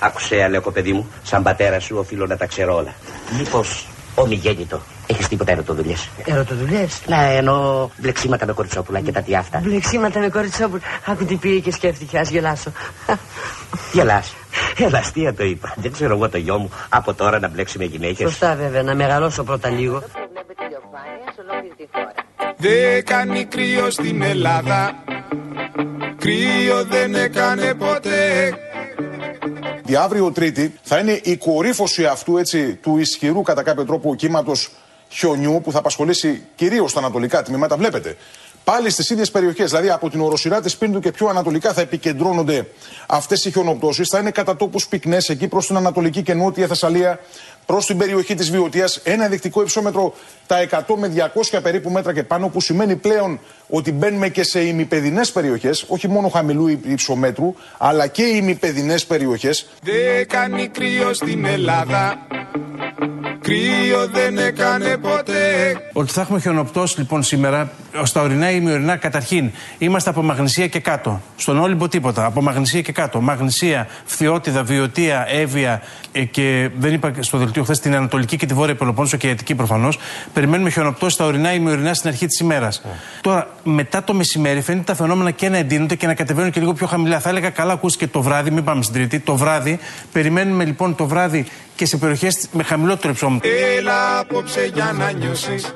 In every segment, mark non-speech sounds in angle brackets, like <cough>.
Άκουσε, Αλέκο, παιδί μου, σαν πατέρα σου οφείλω να τα ξέρω όλα. Μήπως ομιγέννητο. Έχεις τίποτα ερωτοδουλειές; Ερωτοδουλειές; Να εννοώ μπλεξίματα με κοριτσόπουλα και τα τι αυτά. Μπλεξίματα με κοριτσόπουλα. Άκου τι πήγε και σκέφτηκε, ας γελάσω. Γελάς; Ελαστία το είπα. Δεν ξέρω εγώ το γιο μου από τώρα να μπλέξει με γυναίκες. Σωστά βέβαια, να μεγαλώσω πρώτα λίγο. Δεν κάνει κρύο στην Ελλάδα Κρύο δεν έκανε ποτέ Η αύριο Τρίτη θα είναι η κορύφωση αυτού έτσι του ισχυρού κατά κάποιο τρόπο κύματος χιονιού που θα απασχολήσει κυρίως τα ανατολικά τμήματα. Βλέπετε, πάλι στις ίδιες περιοχές, δηλαδή από την οροσυρά της Πίνδου και πιο ανατολικά θα επικεντρώνονται αυτές οι χιονοπτώσεις. Θα είναι κατά τόπους πυκνές εκεί προς την Ανατολική και Νότια Θεσσαλία, προς την περιοχή της Βιωτία. Ένα ενδεικτικό υψόμετρο τα 100 με 200 περίπου μέτρα και πάνω, που σημαίνει πλέον ότι μπαίνουμε και σε ημιπεδινές περιοχές, όχι μόνο χαμηλού υψομέτρου, αλλά και ημιπεδινές περιοχές. Δεν κάνει κρύο στην Ελλάδα Κρύο δεν έκανε ποτέ. Ότι θα έχουμε χιονοπτώσει λοιπόν σήμερα, στα ορεινά ή ημιορεινά καταρχήν. Είμαστε από Μαγνησία και κάτω. Στον Όλυμπο τίποτα. Από Μαγνησία και κάτω. Μαγνησία, Φθιώτιδα, Βιωτία, Εύβοια ε, και δεν είπα στο δελτίο χθες την Ανατολική και τη Βόρεια Πελοπόννησο και η Αττική προφανώς. Περιμένουμε χιονοπτώσει στα ορεινά ή ημιορεινά στην αρχή της ημέρας. Τώρα, μετά το μεσημέρι φαίνεται τα φαινόμενα και να εντείνονται και να κατεβαίνουν και λίγο πιο χαμηλά. Θα έλεγα καλά ακούστηκε το βράδυ, μην πάμε στην Τρίτη. Το βράδυ, περιμένουμε λοιπόν το βράδυ και σε περιοχές με χαμηλότερο υψόμετρο. Έλα απόψε για να νιώσεις.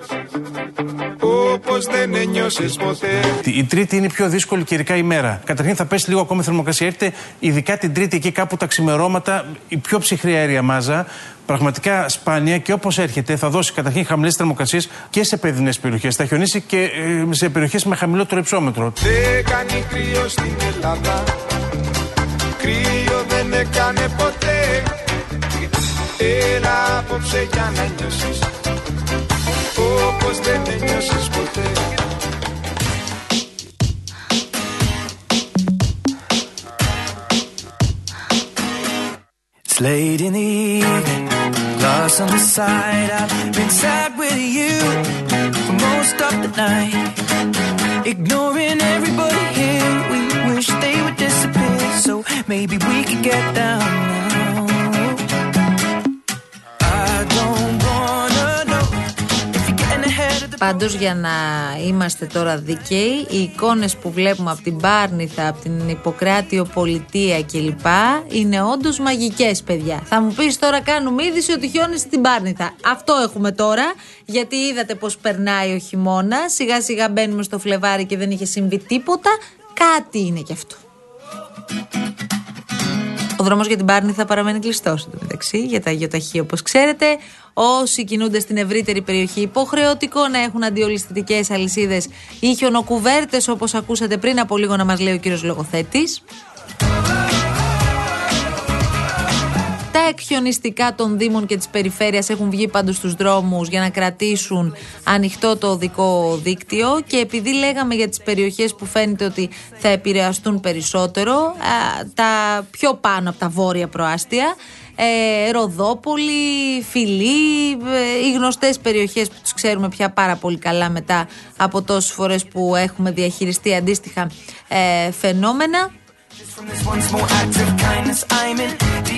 Όπως δεν ένιωσες ποτέ. Η Τρίτη είναι η πιο δύσκολη καιρικά ημέρα. Καταρχήν θα πέσει λίγο ακόμα η θερμοκρασία. Έρχεται ειδικά την Τρίτη εκεί κάπου τα ξημερώματα, η πιο ψυχρή αέρια μάζα. Πραγματικά σπάνια και όπως έρχεται θα δώσει καταρχήν χαμηλές θερμοκρασίες και σε παιδινές περιοχές. Θα χιονίσει και ε, σε περιοχές με χαμηλότερο υψόμετρο. Δεν κάνει κρύο στην Ελλάδα. Κρύο δεν έκανε ποτέ. Έλα απόψε για να νιώσεις Όπως δεν νιώσεις ποτέ It's late in the evening, lost on the side. I've been sad with you for most of the night. Ignoring everybody here, we wish they would disappear. So maybe we could get down now. Πάντως για να είμαστε τώρα δικαίοι, οι εικόνες που βλέπουμε από την Πάρνηθα, από την Ιπποκράτιο Πολιτεία κλπ. είναι όντως μαγικές, παιδιά. Θα μου πεις τώρα, κάνουμε είδηση ότι χιόνι στην Πάρνηθα. Αυτό έχουμε τώρα, γιατί είδατε πώς περνάει ο χειμώνας. Σιγά σιγά μπαίνουμε στο Φλεβάρι και δεν είχε συμβεί τίποτα. Κάτι είναι κι αυτό. Ο δρόμος για την Πάρνη θα παραμένει κλειστός μεταξύ για τα αγιοταχή όπως ξέρετε. Όσοι κινούνται στην ευρύτερη περιοχή, υποχρεωτικό να έχουν αντιολισθητικέ αλυσίδες ή χιονοκουβέρτες όπως ακούσατε πριν από λίγο να μας λέει ο κύριος Λογοθέτης. Τα εκχιονιστικά των Δήμων και της Περιφέρειας έχουν βγει πάντως στους δρόμους για να κρατήσουν ανοιχτό το οδικό δίκτυο και επειδή λέγαμε για τις περιοχές που φαίνεται ότι θα επηρεαστούν περισσότερο, τα πιο πάνω από τα βόρεια προάστια, ε, Ροδόπολη, Φιλή, ε, οι γνωστές περιοχές που τους ξέρουμε πια πάρα πολύ καλά μετά από τόσες φορές που έχουμε διαχειριστεί αντίστοιχα ε, φαινόμενα.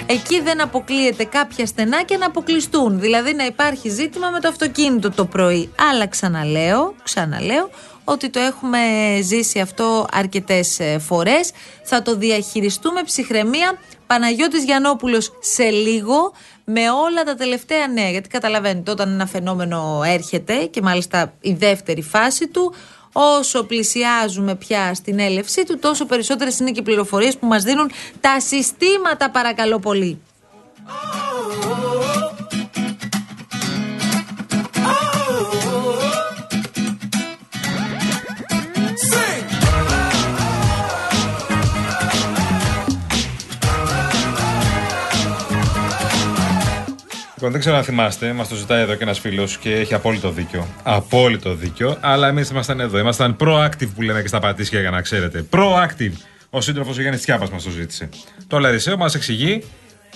Εκεί δεν αποκλείεται κάποια στενάκια να αποκλειστούν. Δηλαδή να υπάρχει ζήτημα με το αυτοκίνητο το πρωί. Αλλά ξαναλέω, ξαναλέω ότι το έχουμε ζήσει αυτό αρκετές ε, φορές. Θα το διαχειριστούμε ψυχραιμία. Παναγιώτης Γιαννόπουλος σε λίγο με όλα τα τελευταία νέα. Γιατί καταλαβαίνετε όταν ένα φαινόμενο έρχεται και μάλιστα η δεύτερη φάση του όσο πλησιάζουμε πια στην έλευσή του, τόσο περισσότερες είναι και οι πληροφορίες που μας δίνουν τα συστήματα, παρακαλώ πολύ. Λοιπόν, δεν ξέρω αν θυμάστε, μας το ζητάει εδώ και ένας φίλος και έχει απόλυτο δίκιο. Απόλυτο δίκιο, αλλά εμείς ήμασταν εδώ. Ήμασταν proactive που λέμε και στα πατήσια για να ξέρετε. Proactive. Ο σύντροφος ο Γιάννης Τιάπα μας το ζήτησε. Το Λαρισαίο μας εξηγεί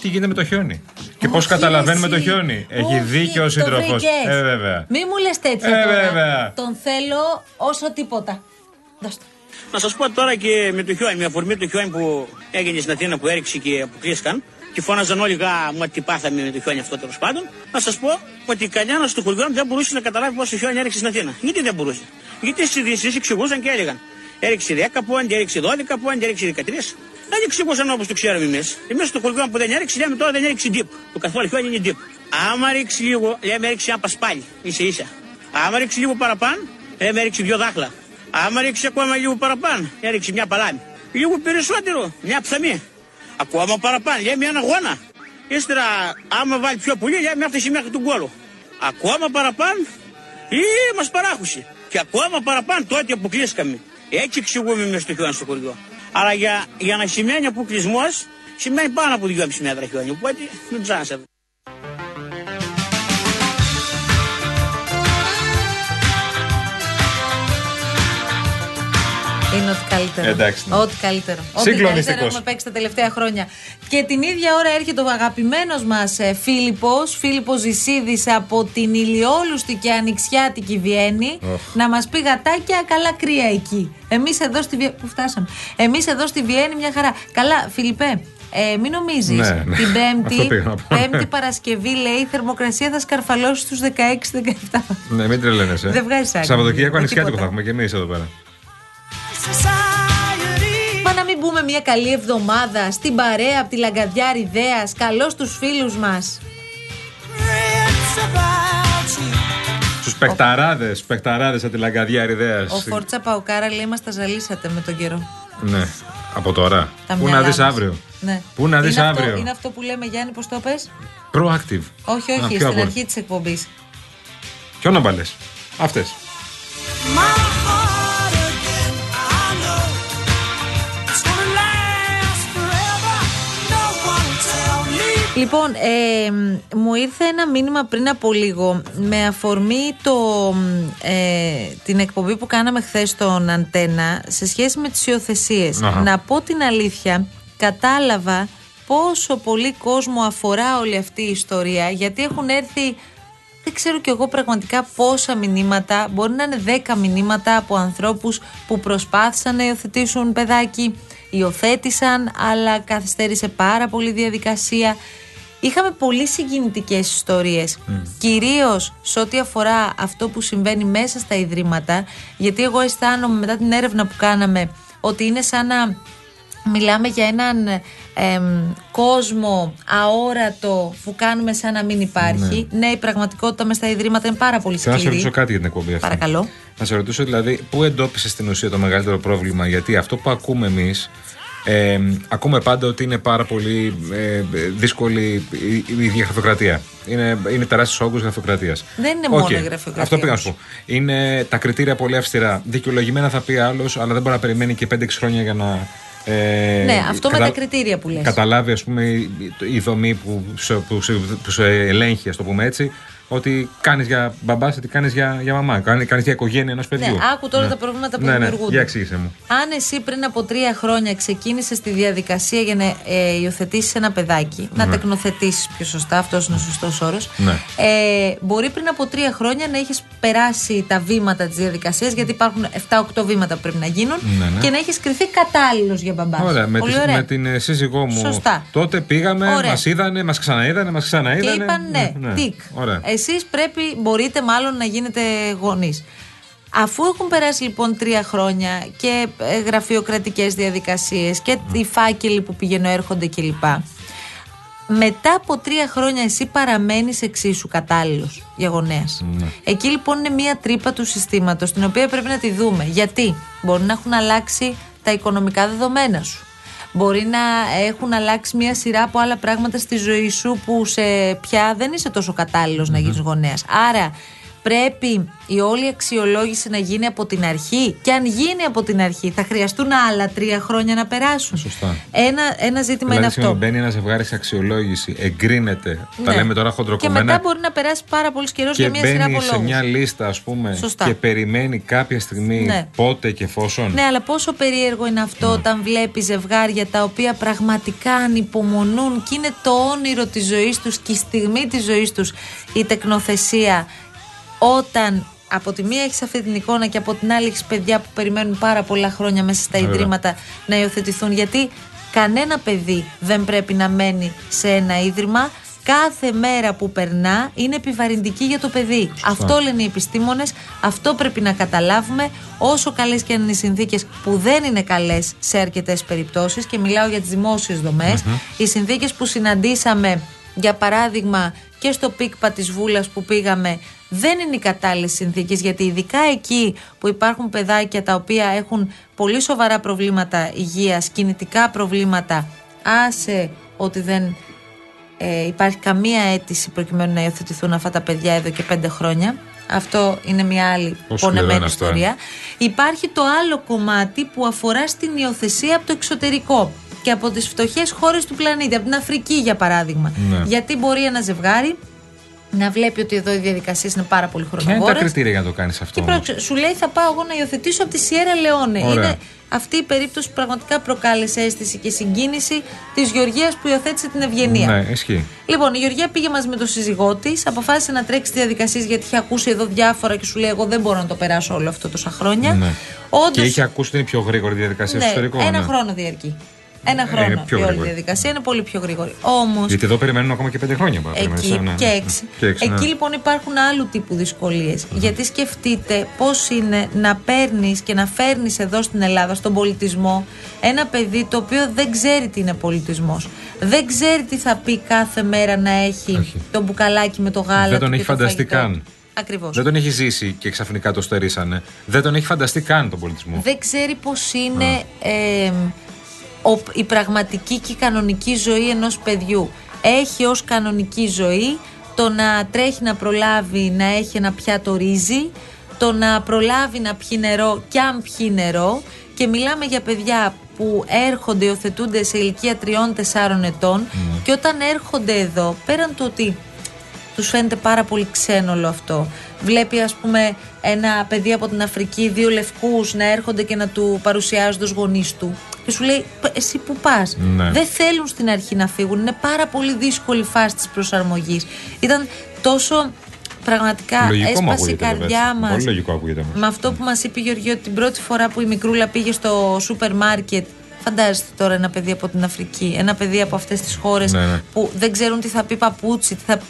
τι γίνεται με το χιόνι. Και πώς καταλαβαίνουμε το χιόνι. Έχει δίκιο ο σύντροφος. Ε, βέβαια. Μη μου λες τέτοια. Ε, τώρα. βέβαια. Τον θέλω όσο τίποτα. Δώστε. Να σας πω τώρα και με το χιόνι, με αφορμή το χιόνι που έγινε στην Αθήνα που έριξε και αποκλείστηκαν. Και φώναζαν όλοι γα μου τι πάθαμε με το χιόνι αυτό τέλος πάντων, να σας πω ότι κανένας του χωριού δεν μπορούσε να καταλάβει πόσο χιόνι έριξε στην Αθήνα. Γιατί δεν μπορούσε. Γιατί στις ειδήσεις εξηγούσαν και έλεγαν έριξε 10 πόντι, έριξε 12 πόντι, έριξε 13. Δεν εξηγούσαν όπως το ξέρουμε εμείς. Εμείς στο χωριό που δεν έριξε, λέμε τώρα δεν έριξε deep. Το καθόλου χιόνι είναι deep. Άμα ρίξει λίγο, λέμε έριξε ένα πασπάλι, ίσα ίσα. Άμα ρίξει λίγο παραπάνω, λέμε έριξε δύο δάχλα. Άμα ρίξει ακόμα λίγο παραπάνω, έριξε μια παλάμη. Λίγο περισσότερο, μια ψαμί. Ακόμα παραπάνω, λέμε ένα γόνα. Ύστερα, άμα βάλει πιο πολύ, λέμε έφτασε μέχρι τον κόλο. Ακόμα παραπάνω, ή μας παράχουσε. Και ακόμα παραπάνω, τότε αποκλείστηκαμε. Έτσι εξηγούμε με στο χιόνι στο χωριό. Αλλά για, για να σημαίνει αποκλεισμός, σημαίνει πάνω από 2,5 μέτρα χιόνι. Οπότε μην ψάχνεις. Είναι ό,τι καλύτερο. Εντάξει, ναι. Ό,τι καλύτερο. Ό,τι Συγκλονιστικός. καλύτερο έχουμε παίξει τα τελευταία χρόνια. Και την ίδια ώρα έρχεται ο αγαπημένος μας Φίλιππος, Φίλιππος Ζησίδης από την ηλιόλουστη και ανοιξιάτικη Βιέννη, να μας πει γατάκια καλά κρύα εκεί. Εμείς εδώ στη Βιέννη. Πού φτάσαμε; Εμείς εδώ στη Βιέννη μια χαρά. Καλά, Φιλιππέ. Ε, μην νομίζεις. Ναι, ναι. Την <laughs> Αυτό Πέμπτη, πήγα να πω. Πέμπτη Παρασκευή λέει η θερμοκρασία θα σκαρφαλώσει στους 16-17. Ναι, μην τρελαίνεσαι. Δεν βγάζεις άκρη. Σαββατοκύριακο Με ανοιξιάτικο τίποτα. θα έχουμε και εμείς εδώ πέρα. Μα να μην μπούμε μια καλή εβδομάδα στην παρέα από τη Λαγκαδιά Ιδέα. Καλώς τους φίλους μας. Στους παιχταράδες, παιχταράδες από τη λαγκαδιά Ριδέα. Ο Φόρτσα Παουκάρα λέει: Μας τα ζαλίσατε με τον καιρό. Ναι, από τώρα. Τα Πού μυαλά να δεις μας. αύριο; Ναι. Πού να δεις Είναι αυτό- αύριο; είναι αυτό που λέμε, Γιάννη, πώ το πες; Proactive. Όχι, Α, όχι, ποιο στην αγόρι. αρχή της εκπομπής. Ποιο να μπαλέ. Αυτές. Λοιπόν, ε, μου ήρθε ένα μήνυμα πριν από λίγο με αφορμή το, ε, την εκπομπή που κάναμε χθες στον Αντένα σε σχέση με τις υιοθεσίες. Αχα. Να πω την αλήθεια, κατάλαβα πόσο πολύ κόσμο αφορά όλη αυτή η ιστορία γιατί έχουν έρθει δεν ξέρω κι εγώ πραγματικά πόσα μηνύματα, μπορεί να είναι 10 μηνύματα από ανθρώπους που προσπάθησαν να υιοθετήσουν παιδάκι, υιοθέτησαν, αλλά καθυστέρησε πάρα πολύ η διαδικασία. Είχαμε πολύ συγκινητικές ιστορίες, κυρίως σε ό,τι αφορά αυτό που συμβαίνει μέσα στα ιδρύματα, γιατί εγώ αισθάνομαι μετά την έρευνα που κάναμε ότι είναι σαν να Μιλάμε για έναν εμ, κόσμο αόρατο που κάνουμε σαν να μην υπάρχει. Ναι, η πραγματικότητα μες στα ιδρύματα είναι πάρα πολύ Θέλω να σε σκληρή. ρωτήσω κάτι για την εκπομπή αυτή. Παρακαλώ. Να σε ρωτήσω δηλαδή, πού εντόπισε στην ουσία το μεγαλύτερο πρόβλημα, γιατί αυτό που ακούμε εμείς. Ε, ακούμε πάντα ότι είναι πάρα πολύ ε, δύσκολη η, η ίδια γραφειοκρατία. Είναι, είναι τεράστιος όγκος γραφειοκρατίας. Δεν είναι μόνο η γραφειοκρατία Αυτό πήγα να όμως. σου πω. Είναι τα κριτήρια πολύ αυστηρά. Δικαιολογημένα θα πει άλλος, αλλά δεν μπορεί να περιμένει και 5-6 χρόνια για να. Ε, ναι, αυτό με κατα- τα κριτήρια που λες. Καταλάβει, ας πούμε, η, η δομή που σε, που, σε, που σε ελέγχει, ας το πούμε έτσι, ότι κάνεις για μπαμπάς, ότι κάνεις για, για μαμά, κάνεις κάνεις για οικογένεια ενός παιδιού. Ναι, άκου τώρα τα προβλήματα που ναι, ναι, δημιουργούνται. για εξήγησε μου. Αν εσύ πριν από τρία χρόνια ξεκίνησες τη διαδικασία για να ε, υιοθετήσεις ένα παιδάκι, να Ναι. τεκνοθετήσεις πιο σωστά, αυτός είναι ο σωστός όρος. Ναι. Ε, μπορεί πριν από τρία χρόνια να έχεις περάσει τα βήματα της διαδικασίας, γιατί υπάρχουν 7-8 βήματα που πρέπει να γίνουν, Ναι, ναι. και να έχεις κρυθεί κατάλληλος για μπαμπάς. Ωραία, με, Πολύ τη- ωραία. με την ε, σύζυγό μου. Σωστά. Τότε πήγαμε, Ωραία. μας είδανε, μας ξαναείδανε, μας ξαναείδανε. Και είπαν ναι, τικ. Ωραία. Εσείς πρέπει, μπορείτε μάλλον να γίνετε γονείς. Αφού έχουν περάσει λοιπόν τρία χρόνια και ε, γραφειοκρατικές διαδικασίες και οι φάκελοι που πηγαίνουν έρχονται κλπ. Μετά από τρία χρόνια εσύ παραμένεις εξίσου κατάλληλος για γονέας. Εκεί λοιπόν είναι μία τρύπα του συστήματος την οποία πρέπει να τη δούμε. Γιατί; Μπορεί να έχουν αλλάξει τα οικονομικά δεδομένα σου. Μπορεί να έχουν αλλάξει μία σειρά από άλλα πράγματα στη ζωή σου που σε πια δεν είσαι τόσο κατάλληλος να γίνεις γονέας. Άρα πρέπει η όλη αξιολόγηση να γίνει από την αρχή; Και αν γίνει από την αρχή θα χρειαστούν άλλα τρία χρόνια να περάσουν; Σωστά. Ένα, ένα ζήτημα Δηλαδή, είναι αυτό. συγγνώμη, μπαίνει ένα ζευγάρι σε αξιολόγηση, εγκρίνεται. Τα Ναι. λέμε τώρα Και χοντροκομμένα. μετά μπορεί να περάσει πάρα πολύ καιρό και για μια σειρά από μπαίνει σε λόγους. μια λίστα, ας πούμε, Σωστά. και περιμένει κάποια στιγμή Ναι. πότε και εφόσον. Ναι, αλλά πόσο περίεργο είναι αυτό Ναι. όταν βλέπεις ζευγάρια τα οποία πραγματικά ανυπομονούν και είναι το όνειρο της ζωής τους και η στιγμή της ζωής τους η τεκνοθεσία. Όταν από τη μία έχεις αυτή την εικόνα και από την άλλη έχεις παιδιά που περιμένουν πάρα πολλά χρόνια μέσα στα Βέβαια. ιδρύματα να υιοθετηθούν. Γιατί Κανένα παιδί δεν πρέπει να μένει σε ένα ίδρυμα. Κάθε μέρα που περνά είναι επιβαρυντική για το παιδί. Αυτό λένε οι επιστήμονες, αυτό πρέπει να καταλάβουμε. Όσο καλές και αν είναι οι συνθήκες, που δεν είναι καλές σε αρκετές περιπτώσεις, και μιλάω για τις δημόσιες δομές, οι συνθήκες που συναντήσαμε, για παράδειγμα, και στο πίκπα της Βούλας που πήγαμε, δεν είναι οι κατάλληλες συνθήκες, γιατί ειδικά εκεί που υπάρχουν παιδάκια τα οποία έχουν πολύ σοβαρά προβλήματα υγείας, κινητικά προβλήματα, άσε ότι δεν ε, υπάρχει καμία αίτηση προκειμένου να υιοθετηθούν αυτά τα παιδιά εδώ και πέντε χρόνια. Αυτό είναι μια άλλη Πόσο σκληρό πονεμένη είναι αυτό, ε. ιστορία. Υπάρχει το άλλο κομμάτι που αφορά στην υιοθεσία από το εξωτερικό και από τις φτωχές χώρες του πλανήτη, από την Αφρική για παράδειγμα. Ναι. Γιατί μπορεί ένα ζευγάρι να βλέπει ότι εδώ οι διαδικασίες είναι πάρα πολύ Ποια είναι τα χρονοβόρες κριτήρια για να το κάνεις αυτό. και όμως; πρόκειται, σου λέει θα πάω εγώ να υιοθετήσω από τη Σιέρα Λεόνε. Ωραία. Είναι αυτή η περίπτωση που πραγματικά προκάλεσε αίσθηση και συγκίνηση της Γεωργίας που υιοθέτησε την Ευγενία. Ναι, ισχύει. Λοιπόν, η Γεωργία πήγε μαζί με τον σύζυγό της, αποφάσισε να τρέξει τη διαδικασία γιατί είχε ακούσει εδώ διάφορα και σου λέει: Εγώ δεν μπορώ να το περάσω όλο αυτό τόσα χρόνια. Ναι. Όντως, Και είχε ακούσει ότι είναι πιο γρήγορη η διαδικασία ναι, στο εξωτερικό. ένα ναι. χρόνο διαρκεί. Ένα Ε, χρόνο είναι πιο η όλη γρήγορη. διαδικασία είναι πολύ πιο γρήγορη. Όμω Γιατί εδώ περιμένουν ακόμα και πέντε χρόνια. πάρα Εκεί περιμένεις, ναι. και έξι. Και έξι, ναι. Εκεί λοιπόν υπάρχουν άλλου τύπου δυσκολίες. Γιατί σκεφτείτε πώς είναι να παίρνεις και να φέρνεις εδώ στην Ελλάδα, στον πολιτισμό, ένα παιδί το οποίο δεν ξέρει τι είναι πολιτισμός. Δεν ξέρει τι θα πει κάθε μέρα να έχει Όχι. το μπουκαλάκι με το γάλα. Δεν του τον και έχει το φανταστεί φαγητό. καν. Ακριβώς. Δεν τον έχει ζήσει και ξαφνικά το στερήσανε. Δεν τον έχει φανταστεί καν τον πολιτισμό. Δεν ξέρει πώς είναι ε, ο- η πραγματική και η κανονική ζωή ενός παιδιού. Έχει ως κανονική ζωή το να τρέχει να προλάβει να έχει ένα πιάτο ρύζι, το να προλάβει να πιει νερό και αν πιει νερό και μιλάμε για παιδιά που έρχονται, υιοθετούνται σε ηλικία 3-4 ετών και όταν έρχονται εδώ, πέραν του ότι τους φαίνεται πάρα πολύ ξένολο αυτό. Βλέπει ας πούμε ένα παιδί από την Αφρική, δύο λευκούς να έρχονται και να του παρουσιάζουν τους γονείς του και σου λέει «Π- εσύ που πας. Ναι. Δεν θέλουν στην αρχή να φύγουν, είναι πάρα πολύ δύσκολη φάση της προσαρμογής. Ήταν τόσο πραγματικά Λογικό μου έσπασε η ακούγεται. βέβαια, καρδιά έτσι. μας Πολύ λογικό ακούγεται. όμως. με αυτό που μας είπε η Γεωργία ότι την πρώτη φορά που η Μικρούλα πήγε στο σούπερ μάρκετ. Φαντάζεστε τώρα ένα παιδί από την Αφρική, ένα παιδί από αυτές τις χώρες Ναι, ναι. που δεν ξέρουν τι θα πει παπούτσι, τι θα πει,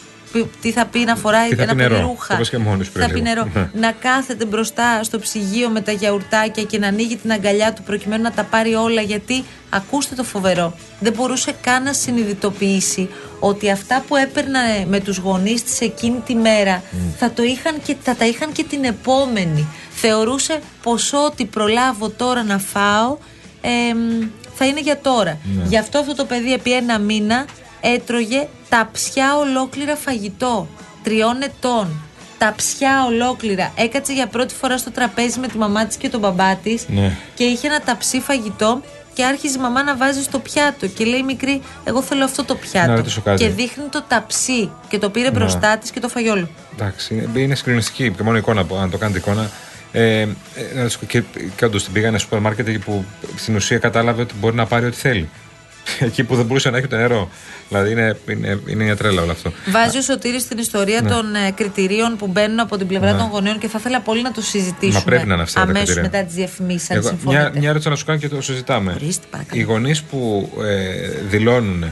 τι θα πει να φοράει Τι θα ένα πει παιδί νερό. ρούχα. Το είπες και μόνος Τι πριν θα πει λίγο. νερό. Ναι. να κάθεται μπροστά στο ψυγείο με τα γιαουρτάκια και να ανοίγει την αγκαλιά του προκειμένου να τα πάρει όλα. Γιατί ακούστε το φοβερό. Δεν μπορούσε καν να συνειδητοποιήσει ότι αυτά που έπαιρνε με τους γονείς της εκείνη τη μέρα θα, το είχαν και, θα τα είχαν και την επόμενη. Θεωρούσε πως ό,τι προλάβω τώρα να φάω εμ, θα είναι για τώρα. Γι' αυτό αυτό το παιδί επί ένα μήνα έτρωγε ταψιά ολόκληρα φαγητό. Τριών ετών. Ταψιά ολόκληρα. Έκατσε για πρώτη φορά στο τραπέζι με τη μαμά της και τον μπαμπά της Ναι. και είχε ένα ταψί φαγητό και άρχιζε η μαμά να βάζει στο πιάτο. Και λέει η μικρή, Εγώ θέλω αυτό το Να πιάτο. ρωτήσω κάτι. Και δίχνει το ταψί και το πήρε μπροστά της και το φαγιόλου. Εντάξει, είναι- είναι συγκλονιστική και μόνο εικόνα, που- αν το κάνετε εικόνα. Ε, ε, να σου πω, και, και όντως την πήγανε στο σούπερ μάρκετ εκεί που στην ουσία κατάλαβε ότι μπορεί να πάρει ό,τι θέλει. Εκεί που δεν μπορούσε να έχει ούτε νερό. Δηλαδή είναι, είναι, είναι μια τρέλα όλο αυτό. Βάζει ο Σωτήρης στην ιστορία των ε, κριτηρίων που μπαίνουν από την πλευρά Ναι. των γονέων και θα ήθελα πολύ να το συζητήσουμε. Μα πρέπει να είναι αυτά τα Αμέσως κριτήρια. μετά τις διαφημίσεις, αν Εγώ, συμφωνείτε. μια, μια ερώτηση να σου κάνω και το συζητάμε. Ορίστε, παρακαλώ. Οι γονείς που ε, δηλώνουν,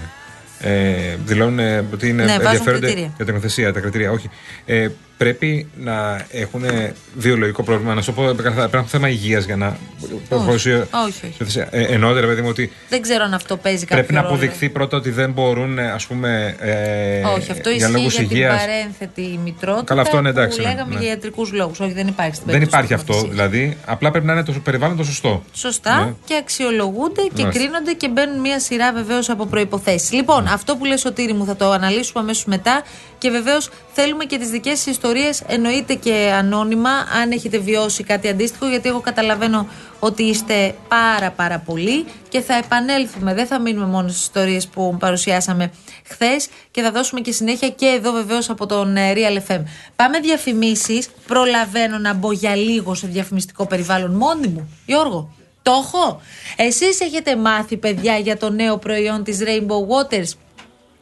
ε, δηλώνουν ε, ότι είναι Ναι, βάζουν ενδιαφέρονται κριτήρια. για την νομοθεσία, τα κριτήρια, όχι. Ε, πρέπει να έχουν βιολογικό πρόβλημα. Να σου πω, πρέπει να έχουν θέμα υγείας για να προχωρήσει. όχι, όχι. Ε, εννοώ, ρε παιδί μου, ότι Δεν ξέρω αν αυτό παίζει κάποιο πρέπει να ρόλο. αποδειχθεί πρώτα ότι δεν μπορούν, ας πούμε. Ε, Όχι, αυτό για ισχύει λόγους για υγείας. την παρένθετη μητρότητα. Καλά, αυτό είναι εντάξει, Που ναι, λέγαμε ναι. για ιατρικούς λόγους. Όχι, δεν υπάρχει στην Δεν περίπτωση υπάρχει της αυτό. νομοθεσίας. Δηλαδή, απλά πρέπει να είναι το περιβάλλον το σωστό. Σωστά Ναι. και αξιολογούνται και Μάλιστα. κρίνονται και μπαίνουν μια σειρά βεβαίως από προποθέσει. Λοιπόν, Ναι. αυτό που λες Σωτήρη μου θα το αναλύσουμε αμέσως μετά και βεβαίως θέλουμε και τις δικές σας ιστορίες, εννοείται και ανώνυμα, αν έχετε βιώσει κάτι αντίστοιχο, γιατί εγώ καταλαβαίνω ότι είστε πάρα πάρα πολλοί και θα επανέλθουμε. Δεν θα μείνουμε μόνο στις ιστορίες που παρουσιάσαμε χθες και θα δώσουμε και συνέχεια και εδώ βεβαίως από τον ε, Real FM. Πάμε διαφημίσεις. Προλαβαίνω να μπω για λίγο σε διαφημιστικό περιβάλλον μόνη μου. Γιώργο. Το έχω. Εσείς έχετε μάθει παιδιά για το νέο προϊόν της Rainbow Waters;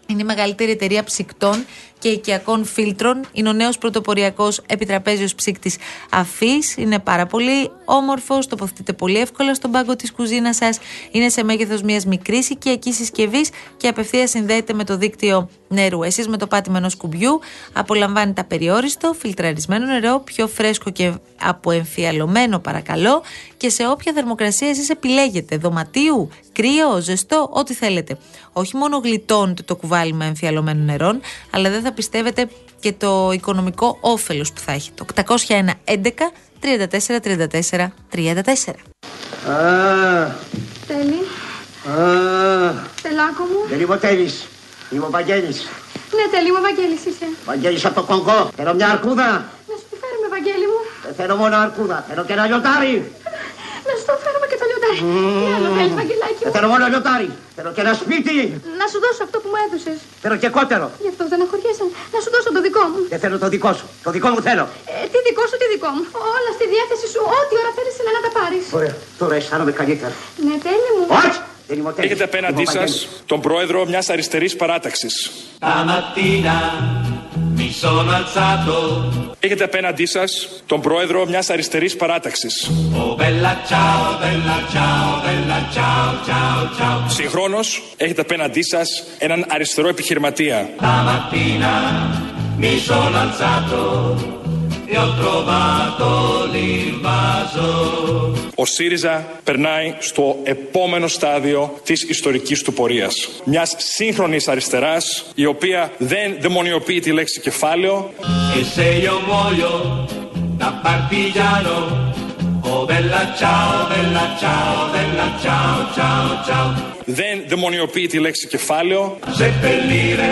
Είναι η μεγαλύτερη εταιρεία ψυκτών και οικιακών φίλτρων. Είναι ο νέος πρωτοποριακός επιτραπέζιος ψύκτης αφής. Είναι πάρα πολύ όμορφος. Τοποθετείται πολύ εύκολα στον πάγκο της κουζίνας σας. Είναι σε μέγεθος μιας μικρής οικιακής συσκευής και απευθείας συνδέεται με το δίκτυο νερού. Εσείς με το πάτημα ενός κουμπιού απολαμβάνετε απεριόριστο, φιλτραρισμένο νερό, πιο φρέσκο και αποεμφιαλωμένο παρακαλώ και σε όποια θερμοκρασία εσείς επιλέγετε. Δωματίου, κρύο, ζεστό, ό,τι θέλετε. Όχι μόνο γλιτώνετε το κουβάλιμα εμφιαλωμένων νερών, αλλά δεν θα πιστεύετε και το οικονομικό όφελος που θα έχετε. 801 11 34 34 34. Τέλει, τελάκο μου. Δεν είμαι ο Τέλης. Είμαι ο Βαγγέλης. Ναι, Τέλει μου, Βαγγέλης είσαι. Βαγγέλης από το Κονγκό. Θέλω μια αρκούδα. Να σου τη φέρουμε, Βαγγέλη μου. Δεν θέλω μόνο αρκούδα. Θέλω και ένα λιωτάρι. Να σου το φέρουμε και το λιοντάρι. Ναι, άλλο θέλεις, Βαγγελάκι Δεν μου; θέλω μόνο λιωτάρι. Θέλω και ένα σπίτι. Να σου δώσω αυτό που μου έδωσες. Θέλω και κότερο. Γι' αυτό δεν αχωριέσαι. Να σου δώσω το δικό μου. Δεν θέλω το δικό σου. Το δικό μου θέλω. Ε, τι δικό σου, τι δικό μου. Όλα στη διάθεση σου. Ό,τι ώρα θέλεις είναι να τα πάρεις. Ωραία. Τώρα αισθάνομαι καλύτερα. Ναι, Τέλει μου. Όχι. Δεν είμαι ο Τέλης. Έχετε απέναντί Είμαι ο σας Βαγγέλης. τον πρόεδρο μιας αριστερής παράταξης. Stamattina mi sono alzato, Έχετε απέναντί σας τον πρόεδρο μιας αριστερής παράταξης. oh bella ciao, bella ciao, bella ciao, ciao, ciao. Συγχρόνως, έχετε απέναντί σας έναν αριστερό επιχειρηματία. Stamattina mi Ο ΣΥΡΙΖΑ περνάει στο επόμενο στάδιο της ιστορικής του πορείας. Μιας σύγχρονης αριστεράς, η οποία δεν δαιμονιοποιεί τη λέξη κεφάλαιο, E se io muoio da partigiano, oh bella ciao, bella ciao, bella ciao, ciao, ciao. δεν δαιμονιοποιεί τη λέξη κεφάλαιο, Seppellire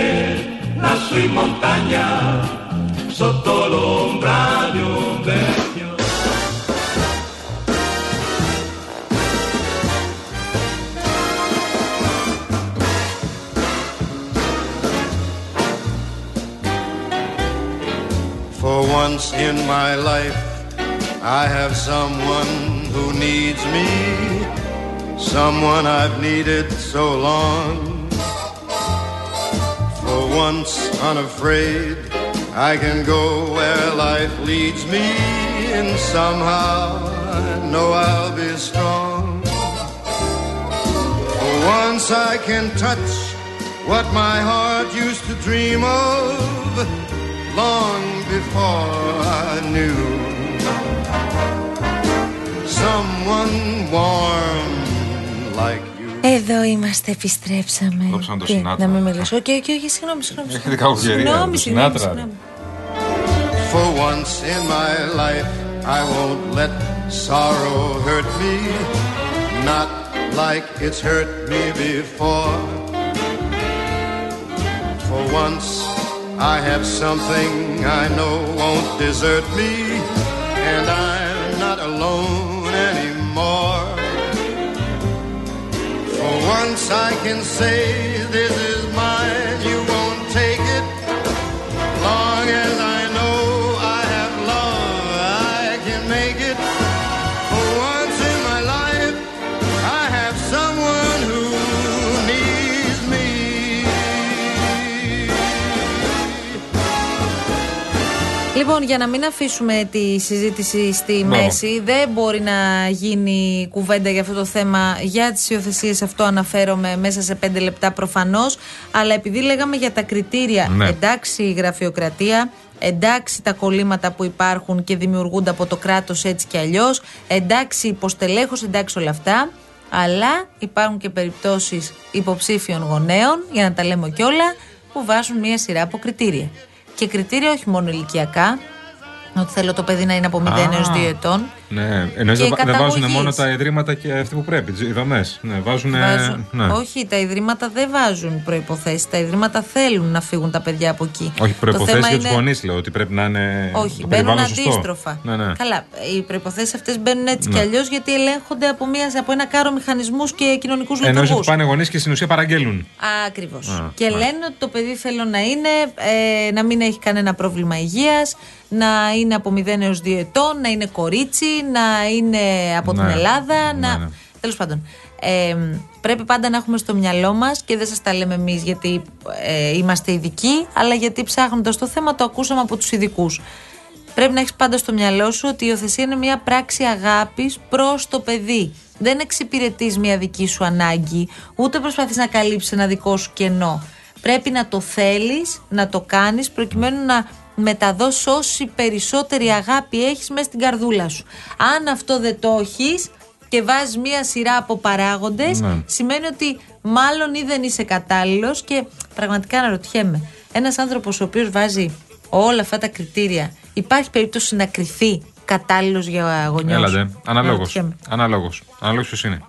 lassù in montagna, sotto l'ombra di un vecchio. For once in my life, I have someone who needs me, someone I've needed so long. For once unafraid, I can go where life leads me, and somehow I know I'll be strong. For once I can touch what my heart used to dream of long before I knew someone warm like. Εδώ είμαστε, επιστρέψαμε. Κόψαμε το Τι, Σινάτρα. Να μην μιλήσω. Όχι, όχι, όχι, συγγνώμη, συγγνώμη. Έχετε κακοκαιρία, Συγγνώμη, το συγγνώμη, Σινάτρα. συγγνώμη. For once in my life, I won't let sorrow hurt me, not like it's hurt me before. For once, I have something I know won't desert me, and I'm not alone once, I can say this is Λοιπόν, για να μην αφήσουμε τη συζήτηση στη Μπράβο. μέση, δεν μπορεί να γίνει κουβέντα για αυτό το θέμα. Για τις υιοθεσίες, αυτό αναφέρομαι μέσα σε πέντε λεπτά προφανώς. Αλλά επειδή λέγαμε για τα κριτήρια, Ναι. εντάξει η γραφειοκρατία, εντάξει τα κολλήματα που υπάρχουν και δημιουργούνται από το κράτος έτσι κι αλλιώς, εντάξει υποστελέχο, εντάξει όλα αυτά. Αλλά υπάρχουν και περιπτώσεις υποψήφιων γονέων, για να τα λέμε κιόλα, που βάζουν μία σειρά από κριτήρια. Και κριτήρια όχι μόνο ηλικιακά, ότι θέλω το παιδί να είναι από 0 Α. έως 2 ετών. Ναι, εννοείς Και δεν βα- δεν βάζουν καταγωγής. μόνο τα ιδρύματα και αυτοί που πρέπει, οι δομές. Ναι, βάζουν. Βάζουν- Ναι. Όχι, τα ιδρύματα δεν βάζουν προποθέσει. Τα ιδρύματα θέλουν να φύγουν τα παιδιά από εκεί. Όχι, Το προποθέσει θέμα για τους είναι- γονείς λέω ότι πρέπει να είναι. Όχι, το μπαίνουν περιβάλλον σωστό. αντίστροφα. Ναι, ναι. Καλά, οι προποθέσει αυτές μπαίνουν έτσι Ναι. κι αλλιώς γιατί ελέγχονται από, μια, από ένα κάρο μηχανισμούς και κοινωνικούς Εννοείς λειτουργούς. ότι πάνε γονείς και στην ουσία παραγγέλνουν. Ακριβώς. Α, Και μάλιστα. λένε ότι το παιδί θέλω να είναι, ε, να μην έχει κανένα πρόβλημα υγείας, να είναι από 0 έως 2 ετών, να είναι κορίτσι, να είναι από Ναι. την Ελλάδα. Ναι, να... ναι. Τέλος πάντων. Ε, πρέπει πάντα να έχουμε στο μυαλό μας και δεν σας τα λέμε εμείς γιατί ε, είμαστε ειδικοί, αλλά γιατί ψάχνοντας το θέμα το ακούσαμε από τους ειδικούς. Πρέπει να έχεις πάντα στο μυαλό σου ότι η υιοθεσία είναι μια πράξη αγάπης προς το παιδί. Δεν εξυπηρετείς μια δική σου ανάγκη, ούτε προσπαθείς να καλύψεις ένα δικό σου κενό. Πρέπει να το θέλεις, να το κάνεις προκειμένου να μεταδώσει όση περισσότερη αγάπη έχεις μέσα στην καρδούλα σου. Αν αυτό δεν το έχεις και βάζεις μία σειρά από παράγοντες, Ναι. σημαίνει ότι μάλλον ή δεν είσαι κατάλληλος και πραγματικά αναρωτιέμαι. Ένας άνθρωπος ο οποίος βάζει όλα αυτά τα κριτήρια, υπάρχει περίπτωση να κρυθεί κατάλληλος για γονιός. Έλατε. Αναλόγως. Αναρωτιέμαι. Αναλόγως. Αναλόγως ποιος είναι.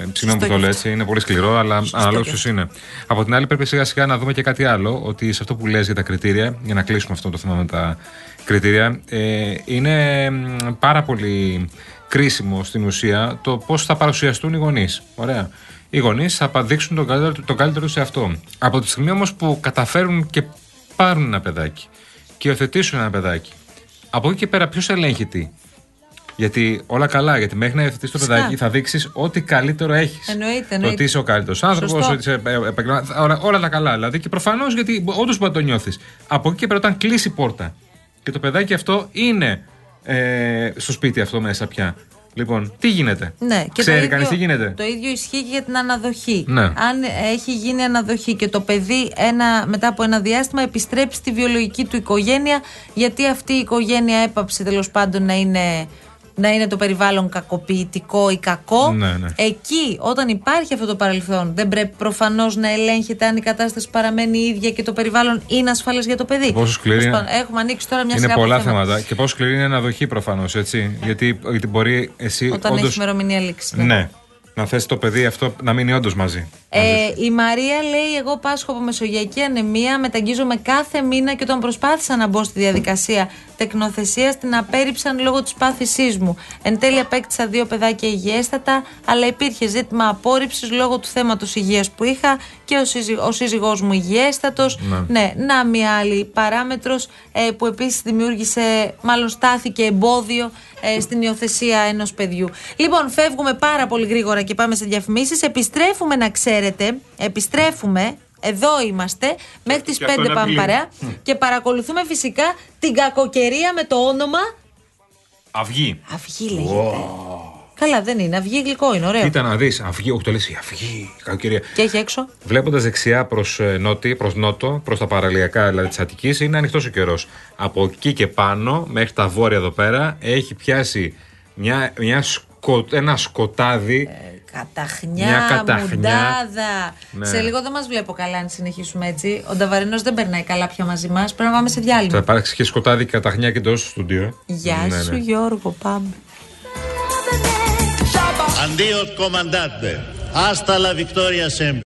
Ε, Συγγνώμη που το και λέω αυτό. έτσι, είναι πολύ σκληρό, αλλά αναλόγως και ποιος είναι. Από την άλλη, πρέπει σιγά σιγά να δούμε και κάτι άλλο, ότι σε αυτό που λες για τα κριτήρια, για να κλείσουμε αυτό το θέμα με τα κριτήρια, ε, είναι μ, πάρα πολύ κρίσιμο στην ουσία το πώς θα παρουσιαστούν οι γονείς. Ωραία. Οι γονείς θα αποδείξουν τον καλύτερο, τον καλύτερο σε αυτό. Από τη στιγμή όμως που καταφέρουν και πάρουν ένα παιδάκι και υιοθετήσουν ένα παιδάκι, από εκεί και πέρα ποιος ελέγχει τι; Γιατί όλα καλά, γιατί μέχρι να υιοθετήσεις το Φυσικά. παιδάκι θα δείξεις ό,τι καλύτερο έχεις. Εννοείται, Το εννοείται. ότι είσαι ο καλύτερος άνθρωπος, Σωστό. ότι είσαι ε, επαγγελματίας, όλα, όλα τα καλά. Δηλαδή και προφανώς γιατί όντως μπορεί να το νιώθεις. Από εκεί και πέρα, όταν κλείσει η πόρτα και το παιδάκι αυτό είναι ε, στο σπίτι αυτό μέσα πια. Λοιπόν, τι γίνεται; Ναι, και Ξέρει το ίδιο, κανείς τι γίνεται; Το ίδιο ισχύει και για την αναδοχή. Ναι. Αν έχει γίνει αναδοχή και το παιδί ένα, μετά από ένα διάστημα επιστρέψει στη βιολογική του οικογένεια, γιατί αυτή η οικογένεια έπαψε τέλος πάντων να είναι, να είναι το περιβάλλον κακοποιητικό ή κακό. Ναι, ναι. Εκεί, όταν υπάρχει αυτό το παρελθόν, δεν πρέπει προφανώς να ελέγχεται αν η κατάσταση παραμένει η ίδια και το περιβάλλον είναι ασφαλές για το παιδί. Πόσο σκληρή Τέλος είναι- πάντων, Έχουμε ανοίξει τώρα μια Είναι σειρά από πολλά θέματα. θέματα. Και πόσο σκληρή είναι η αναδοχή προφανώς, έτσι. Γιατί, γιατί μπορεί εσύ. Όταν όντως, έχει ημερομηνία λήξη. Ναι. Να θέσει το παιδί αυτό να μείνει όντως μαζί. Ε, η Μαρία λέει: Εγώ πάσχω από μεσογειακή ανεμία, μεταγγίζομαι κάθε μήνα και όταν προσπάθησα να μπω στη διαδικασία τεκνοθεσίας, την απέρριψαν λόγω της πάθησής μου. Εν τέλει, απέκτησα δύο παιδάκια υγιέστατα, αλλά υπήρχε ζήτημα απόρριψης λόγω του θέματος υγείας που είχα και ο, σύζυ, ο σύζυγός μου υγιέστατος. Ναι. να μια άλλη παράμετρος ε, που επίσης δημιούργησε, μάλλον στάθηκε εμπόδιο ε, στην υιοθεσία ενός παιδιού. Λοιπόν, φεύγουμε πάρα πολύ γρήγορα και πάμε σε διαφημίσεις. Επιστρέφουμε, να ξέρετε, επιστρέφουμε. Εδώ είμαστε. Μέχρι τις και 5 αυτό είναι πάμε απειλή. παρέα. Και παρακολουθούμε φυσικά την κακοκαιρία με το όνομα. Αυγή. Αυγή λέγεται. Καλά, δεν είναι. Αυγή γλυκό είναι, ωραίο. Κοίτα να δεις, αυγή, όχι το λες, η αυγή, κακοκαιρία. Και έχει έξω. Βλέποντας δεξιά προς νότι, προς νότο, προς τα παραλιακά δηλαδή της Αττικής, είναι ανοιχτός ο καιρός. Από εκεί και πάνω, μέχρι τα βόρεια εδώ πέρα, έχει πιάσει μια, μια σκο- ένα σκοτάδι. Καταχνιά, Μια καταχνιά. μουντάδα. Ναι. Σε λίγο δεν μας βλέπω καλά αν συνεχίσουμε έτσι. Ο Νταβαρινό δεν περνάει καλά πια μαζί μας. Πρέπει να πάμε σε διάλειμμα. Θα υπάρξει και σκοτάδι και καταχνιά και εντό στο στούντιο. ε. Γεια Ναι, σου, ναι. Γιώργο, πάμε. Αντίο, comandante. Hasta la victoria sempre.